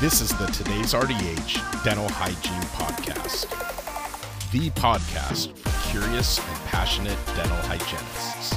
This is the Today's RDH Dental Hygiene Podcast, the podcast for curious and passionate dental hygienists.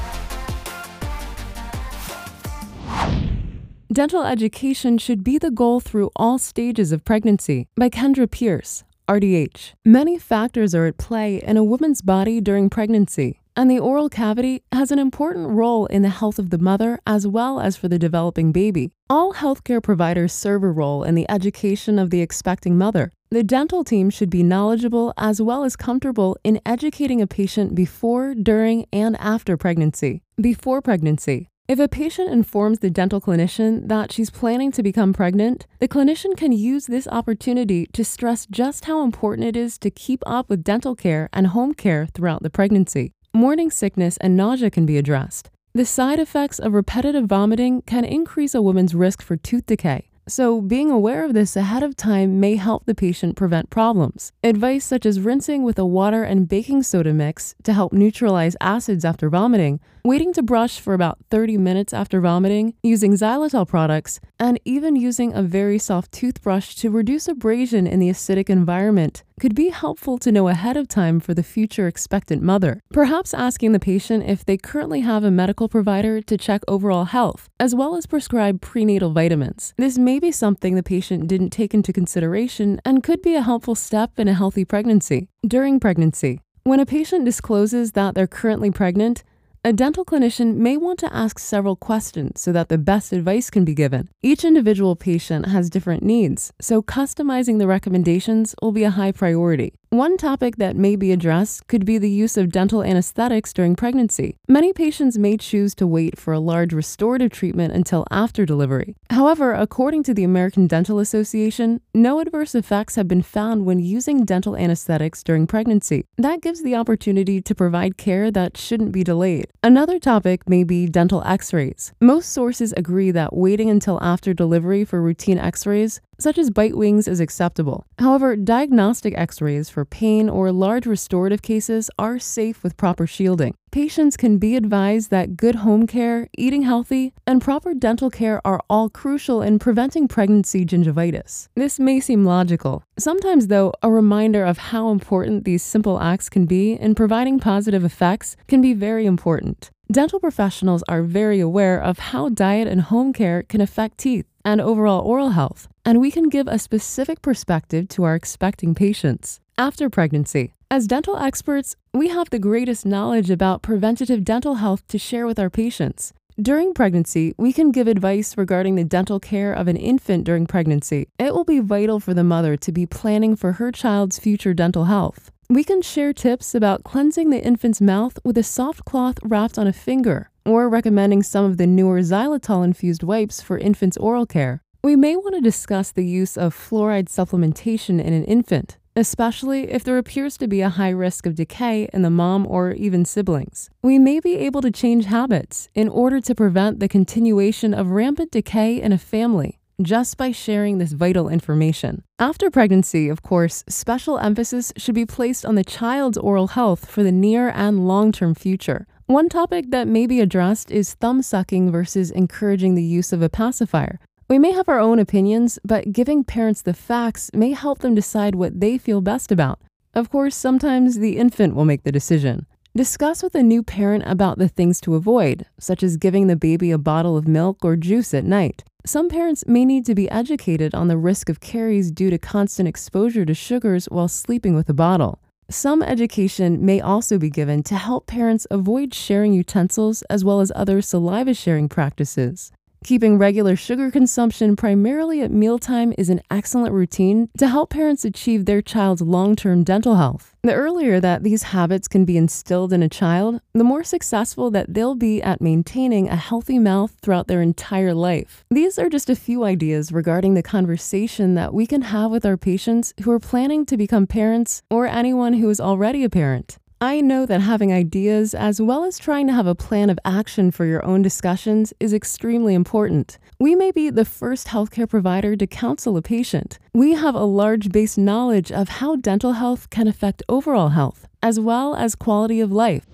Dental education should be the goal through all stages of pregnancy by Kendra Pierce, RDH. Many factors are at play in a woman's body during pregnancy, and the oral cavity has an important role in the health of the mother as well as for the developing baby. All healthcare providers serve a role in the education of the expecting mother. The dental team should be knowledgeable as well as comfortable in educating a patient before, during, and after pregnancy. Before pregnancy, if a patient informs the dental clinician that she's planning to become pregnant, the clinician can use this opportunity to stress just how important it is to keep up with dental care and home care throughout the pregnancy. Morning sickness and nausea can be addressed. The side effects of repetitive vomiting can increase a woman's risk for tooth decay. So, being aware of this ahead of time may help the patient prevent problems. Advice such as rinsing with a water and baking soda mix to help neutralize acids after vomiting, waiting to brush for about 30 minutes after vomiting, using xylitol products, and even using a very soft toothbrush to reduce abrasion in the acidic environment could be helpful to know ahead of time for the future expectant mother. Perhaps asking the patient if they currently have a medical provider to check overall health, as well as prescribe prenatal vitamins. This may be something the patient didn't take into consideration and could be a helpful step in a healthy pregnancy. During pregnancy, when a patient discloses that they're currently pregnant, a dental clinician may want to ask several questions so that the best advice can be given. Each individual patient has different needs, so customizing the recommendations will be a high priority. One topic that may be addressed could be the use of dental anesthetics during pregnancy. Many patients may choose to wait for a large restorative treatment until after delivery. However, according to the American Dental Association, no adverse effects have been found when using dental anesthetics during pregnancy. That gives the opportunity to provide care that shouldn't be delayed. Another topic may be dental x rays. Most sources agree that waiting until after delivery for routine x rays such as bite wings, is acceptable. However, diagnostic x rays for pain or large restorative cases are safe with proper shielding. Patients can be advised that good home care, eating healthy, and proper dental care are all crucial in preventing pregnancy gingivitis. This may seem logical. Sometimes, though, a reminder of how important these simple acts can be in providing positive effects can be very important. Dental professionals are very aware of how diet and home care can affect teeth and overall oral health, and we can give a specific perspective to our expecting patients. After pregnancy, as dental experts, we have the greatest knowledge about preventative dental health to share with our patients. During pregnancy, we can give advice regarding the dental care of an infant during pregnancy. It will be vital for the mother to be planning for her child's future dental health. We can share tips about cleansing the infant's mouth with a soft cloth wrapped on a finger, or recommending some of the newer xylitol infused wipes for infants' oral care. We may want to discuss the use of fluoride supplementation in an infant, especially if there appears to be a high risk of decay in the mom or even siblings. We may be able to change habits in order to prevent the continuation of rampant decay in a family just by sharing this vital information. After pregnancy, of course, special emphasis should be placed on the child's oral health for the near and long term future. One topic that may be addressed is thumb sucking versus encouraging the use of a pacifier. We may have our own opinions, but giving parents the facts may help them decide what they feel best about. Of course, sometimes the infant will make the decision. Discuss with a new parent about the things to avoid, such as giving the baby a bottle of milk or juice at night. Some parents may need to be educated on the risk of caries due to constant exposure to sugars while sleeping with a bottle. Some education may also be given to help parents avoid sharing utensils as well as other saliva sharing practices. Keeping regular sugar consumption primarily at mealtime is an excellent routine to help parents achieve their child's long term dental health. The earlier that these habits can be instilled in a child, the more successful that they'll be at maintaining a healthy mouth throughout their entire life. These are just a few ideas regarding the conversation that we can have with our patients who are planning to become parents or anyone who is already a parent. I know that having ideas as well as trying to have a plan of action for your own discussions is extremely important. We may be the first healthcare provider to counsel a patient. We have a large base knowledge of how dental health can affect overall health, as well as quality of life.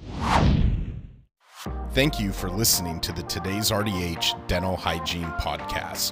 Thank you for listening to the Today's RDH Dental Hygiene Podcast.